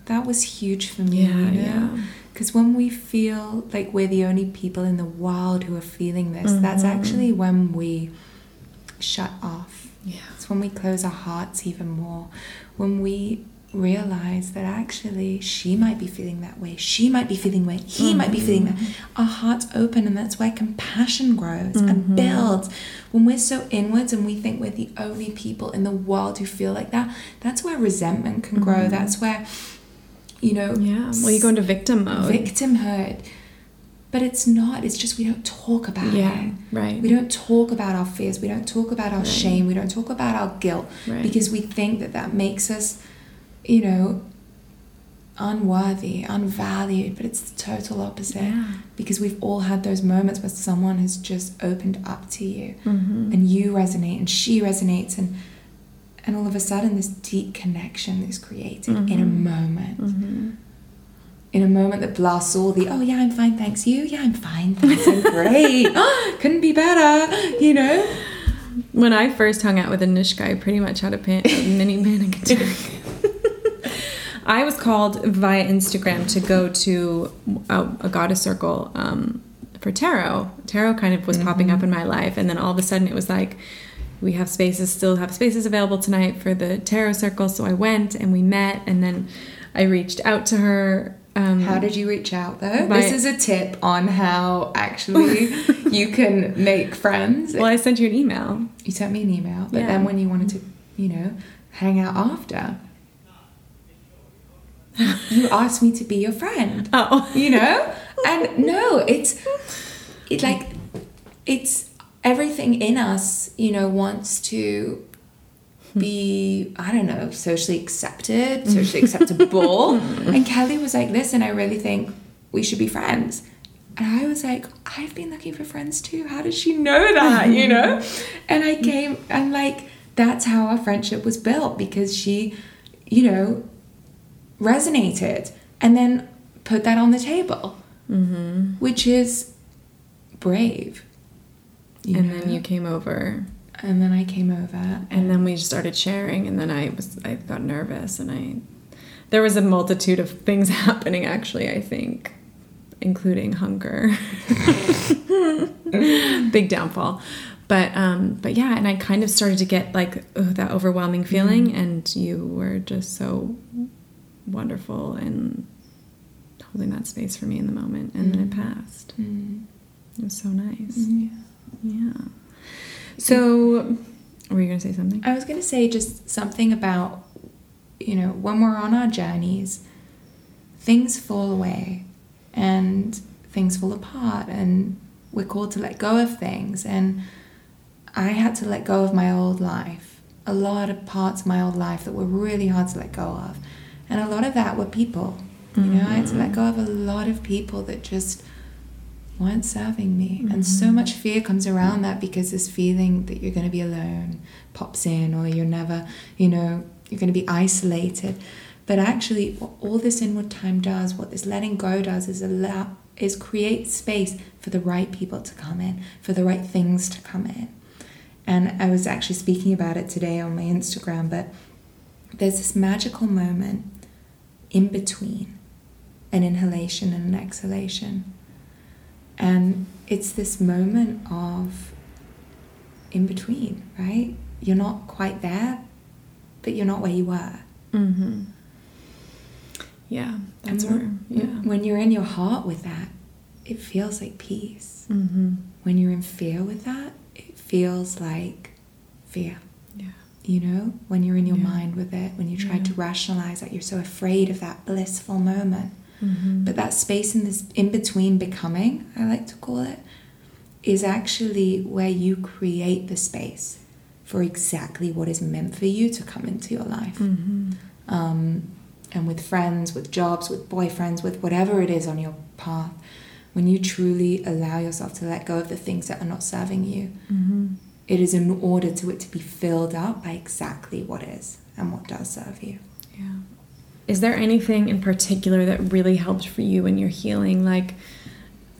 That was huge for me. Yeah, you know? yeah. Because when we feel like we're the only people in the world who are feeling this, that's Mhm. actually when we shut off. Yeah. When we close our hearts even more. When we realize that actually she might be feeling that way, she might be feeling way, he might be feeling that. Mm-hmm. Our hearts open, and that's where compassion grows and mm-hmm. builds. When we're so inwards and we think we're the only people in the world who feel like that, that's where resentment can grow. Mm-hmm. That's where, you know, Yeah. Well, you go into victim mode. victimhood. But it's not, it's just we don't talk about yeah. it. Right. We don't talk about our fears. We don't talk about our Right. shame. We don't talk about our guilt Right. because we think that that makes us, you know, unworthy, unvalued. But it's the total opposite Yeah. because we've all had those moments where someone has just opened up to you Mhm. and you resonate and she resonates and and all of a sudden this deep connection is created in a Mhm. moment Mhm. In a moment that blasts all the oh yeah i'm fine thanks you yeah i'm fine thanks i'm great couldn't be better you know When I first hung out with a Anushka, I pretty much had a, pan- a mini panic attack. I was called via Instagram to go to a, a goddess circle um, for tarot. Tarot kind of was popping up in my life, and then all of a sudden it was like, we have spaces, still have spaces available tonight for the tarot circle. So I went and we met, and then I reached out to her. Um, how did you reach out though? By- this is a tip on how actually you can make friends. Well, I sent you an email. you sent me an email but Yeah. then when you wanted to you know hang out after. You asked me to be your friend. Oh, you know? And no it's it like it's everything in us you know wants to be i don't know socially accepted socially acceptable. And kelly was like listen i really think we should be friends. And i was like i've been looking for friends too. How did she know that you know? And i came and like that's how our friendship was built because she you know resonated and then put that on the table. Mm-hmm. which is brave. And know? then you came over. And then i came over and then we started sharing and then i was i got nervous and i there was a multitude of things happening actually i think including hunger. Big downfall. But um but yeah and i kind of started to get like ugh, that overwhelming feeling and you were just so wonderful and holding that space for me in the moment and then it passed. Mm. it was so nice. Yeah. yeah so were you gonna say something I was going to say just something about, you know, when we're on our journeys, things fall away and things fall apart, and we're called to let go of things. And I had to let go of my old life, a lot of parts of my old life that were really hard to let go of. And a lot of that were people. You know, I had to let mm-hmm. go of a lot of people that just weren't serving me. And so mm-hmm. much fear comes around that because this feeling that you're going to be alone pops in, or you're never, you know, you're going to be isolated. But actually, what all this inward time does, what this letting go does, is allow is create space for the right people to come in, for the right things to come in. And I was actually speaking about it today on my Instagram, but there's this magical moment in between an inhalation and an exhalation. And it's this moment of in between, right? You're not quite there, but you're not where you were. Mm-hmm. Yeah, that's where. when, Yeah. when you're in your heart with that, it feels like peace. Mm-hmm. When you're in fear with that, it feels like fear. Yeah. You know, when you're in your Yeah. mind with it, when you try Yeah. to rationalize that, you're so afraid of that blissful moment. Mm-hmm. But that space in this in between becoming, I like to call it, is actually where you create the space for exactly what is meant for you to come into your life. Mm-hmm. Um, and with friends, with jobs, with boyfriends, with whatever it is on your path, when you truly allow yourself to let go of the things that are not serving you, Mm-hmm. it is in order to it to be filled up by exactly what is and what does serve you. Yeah. Is there anything in particular that really helped for you in your healing? Like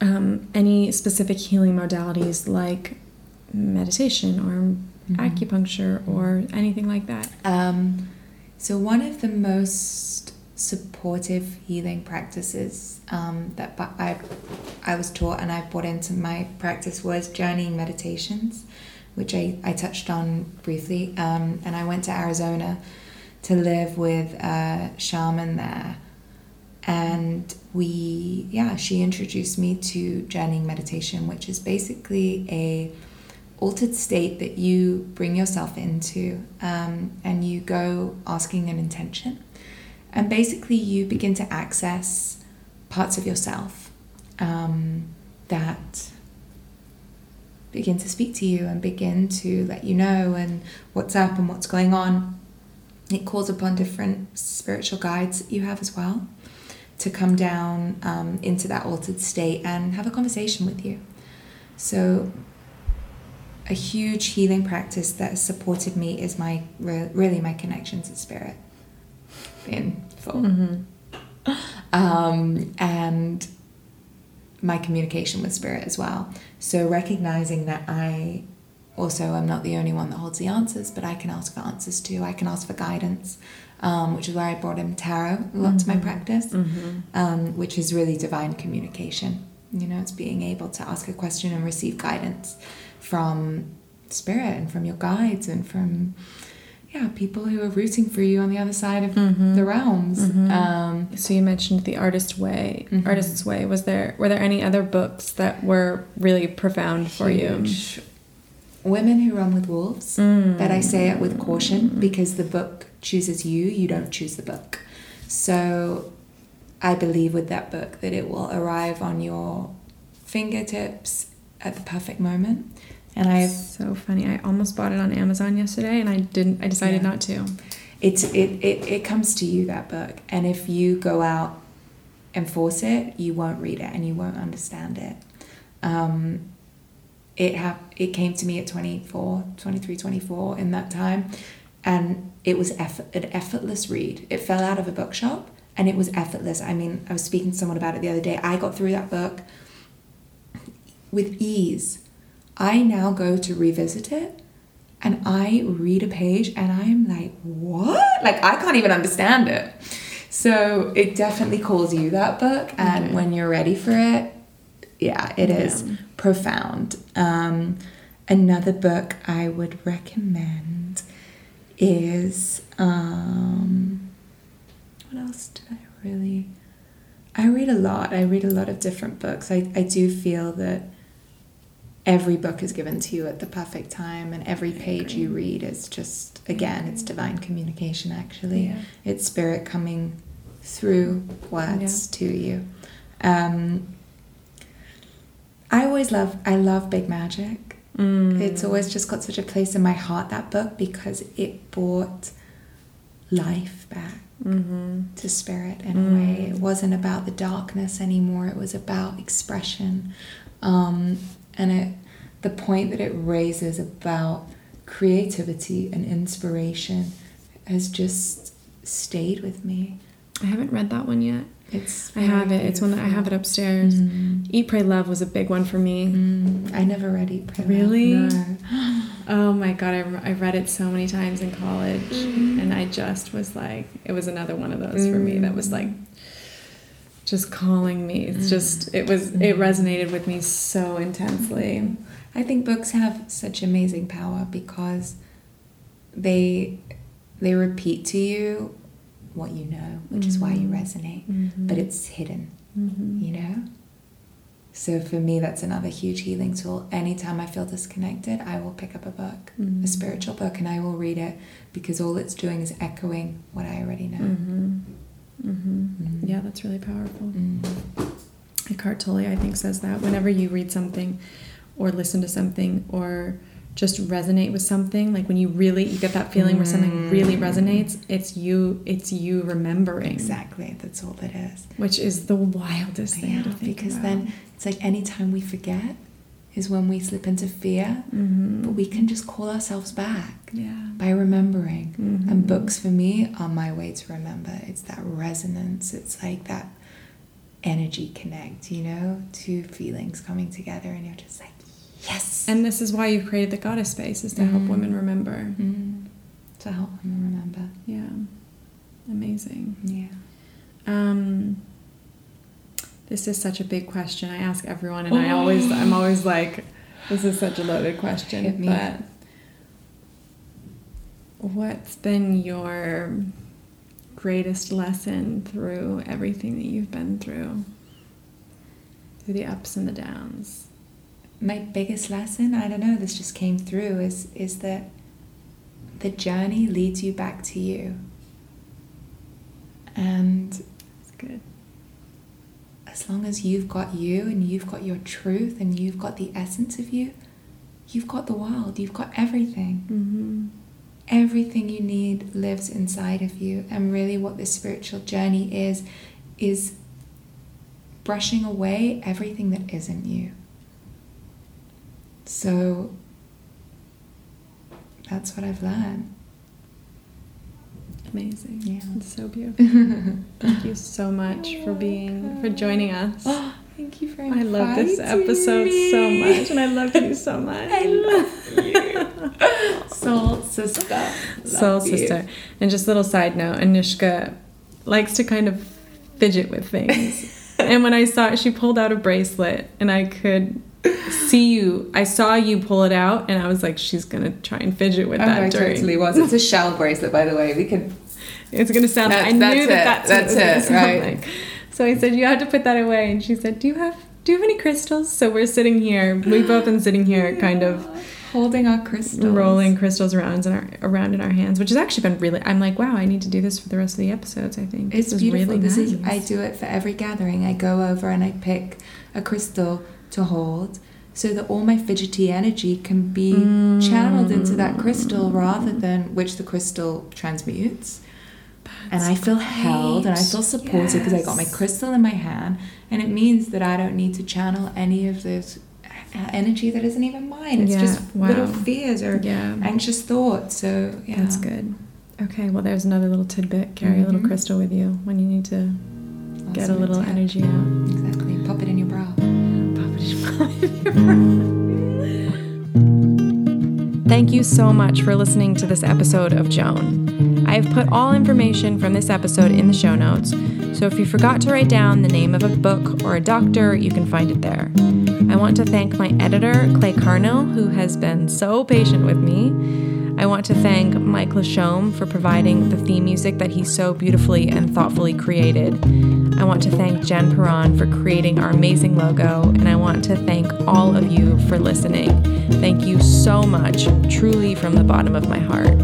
um, any specific healing modalities like meditation or acupuncture or anything like that? Um, so, one of the most supportive healing practices um, that I, I was taught and I brought into my practice was journeying meditations, which I, I touched on briefly. Um, and I went to Arizona to live with a shaman there. And we, yeah, she introduced me to journeying meditation, which is basically a altered state that you bring yourself into um, and you go asking an intention and basically you begin to access parts of yourself um, that begin to speak to you and begin to let you know and what's up and what's going on it calls upon different spiritual guides that you have as well to come down um, into that altered state and have a conversation with you. So a huge healing practice that has supported me is my really my connection to spirit. In full. Mm-hmm. um, and my communication with spirit as well. So recognizing that i also I'm not the only one that holds the answers but i can ask for answers too i can ask for guidance um, which is where i brought in tarot a lot mm-hmm. to my mm-hmm. practice mm-hmm. um, which is really divine communication you know it's being able to ask a question and receive guidance from spirit and from your guides and from yeah people who are rooting for you on the other side of mm-hmm. the realms mm-hmm. um, so you mentioned the artist way mm-hmm. artist's way was there were there any other books that were really profound for Huge. you women who run with wolves mm. but i say it with caution because the book chooses you you don't choose the book so i believe with that book that it will arrive on your fingertips at the perfect moment and I so funny. I almost bought it on Amazon yesterday, and I didn't. I decided yeah. not to. It's it, it it comes to you that book, and if you go out and force it, you won't read it and you won't understand it. Um, it ha- it came to me at 24, 23, 24 in that time, and it was effort, an effortless read. It fell out of a bookshop, and it was effortless. I mean, I was speaking to someone about it the other day. I got through that book with ease I now go to revisit it and I read a page and I'm like, what? Like, I can't even understand it. So it definitely calls you that book. And okay. when you're ready for it, yeah, it is yeah. Profound. Um, another book I would recommend is um, what else did I really? I read a lot. I read a lot of different books. I, I do feel that every book is given to you at the perfect time and every page you read is just again it's divine communication actually yeah. it's spirit coming through words yeah. to you um, i always love i love big magic mm. it's always just got such a place in my heart that book because it brought life back mm-hmm. to spirit in mm. a way it wasn't about the darkness anymore it was about expression um, and it the point that it raises about creativity and inspiration has just stayed with me. I haven't read that one yet. It's I have it. It's one that I have it upstairs. Mm. Eat, Pray, Love was a big one for me. Mm. I never read Eat, Pray, really? Love. No. oh my god, I, I read it so many times in college, mm. and I just was like, it was another one of those for me that was like just calling me. It's mm. just it was it mm. resonated with me so intensely. I think books have such amazing power because they they repeat to you what you know, which mm-hmm. is why you mm-hmm. resonate, mm-hmm. but it's hidden, mm-hmm. you know? So for me, that's another huge healing tool. Anytime I feel disconnected, I will pick up a book, a mm-hmm. spiritual book, and I will read it because all it's doing is echoing what I already know. Mm-hmm. Yeah, that's really powerful. Eckhart Tolle, I think, says that whenever you read something, or listen to something or just resonate with something like when you really you get that feeling mm. where something really mm. resonates it's you it's you remembering exactly that's all it is which is the wildest thing yeah, because about. then it's like anytime we forget is when we slip into fear mm-hmm. but we can just call ourselves back yeah. by remembering mm-hmm. and books for me are my way to remember it's that resonance it's like that energy connect you know two feelings coming together and you're just like Yes. And this is why you created the goddess space is to help Mm. women remember. Mm. To help women remember. Yeah. Amazing. Yeah. Um, this is such a big question. I ask everyone, and I always, I'm always like, this is such a loaded question. But what's been your greatest lesson through everything that you've been through, through the ups and the downs? My biggest lesson i don't know this just came through is is that the journey leads you back to you and It's good. as long as you've got you and you've got your truth and you've got the essence of you you've got the world you've got everything Mm-hmm. everything you need lives inside of you and really what this spiritual journey is is brushing away everything that isn't you so that's what i've learned Amazing. Yeah. It's so beautiful. Thank you so much for oh being, for joining us. oh thank you for inviting I love this episode so much, and I love you so much. I love you. Soul sister. Soul you. sister. And just a little side note, Anushka likes to kind of fidget with things. and when I saw it, she pulled out a bracelet, and I could see you. I saw you pull it out, and I was like, she's gonna try and fidget with Oh, that I during. totally was. It's a shell bracelet, by the way. We could. It's gonna sound. That's- I knew that's that it. that's, That's what it, right. like. So I said, you have to put that away, and she said, do you have do you have any crystals? So we're sitting here. We've both been sitting here, kind of. holding our crystals, rolling crystals around in our around in our hands, which has actually been really. I'm like, wow, I need to do this for the rest of the episodes. I think It's this is beautiful. really this nice. is I do it for every gathering. I go over and I pick a crystal to hold so that all my fidgety energy can be channeled into that crystal rather than which the crystal transmutes. and I feel held and I feel supported because I got my crystal in my hand, and it means that I don't need to channel any of this uh, energy that isn't even mine. It's Yeah, just little fears or Yeah. anxious thoughts. So yeah, That's good. Okay, well, there's another little tidbit. Carry a little Mhm. crystal with you when you need to get a little energy out. Exactly. Pop it in your bra. Thank you so much for listening to this episode of Joan. I have put all information from this episode in the show notes, so if you forgot to write down the name of a book or a doctor, you can find it there. I want to thank my editor, Clay Carnell, who has been so patient with me. I want to thank Mike Lachaume for providing the theme music that he so beautifully and thoughtfully created. I want to thank Jen Perron for creating our amazing logo, and I want to thank all of you for listening. Thank you so much, truly from the bottom of my heart.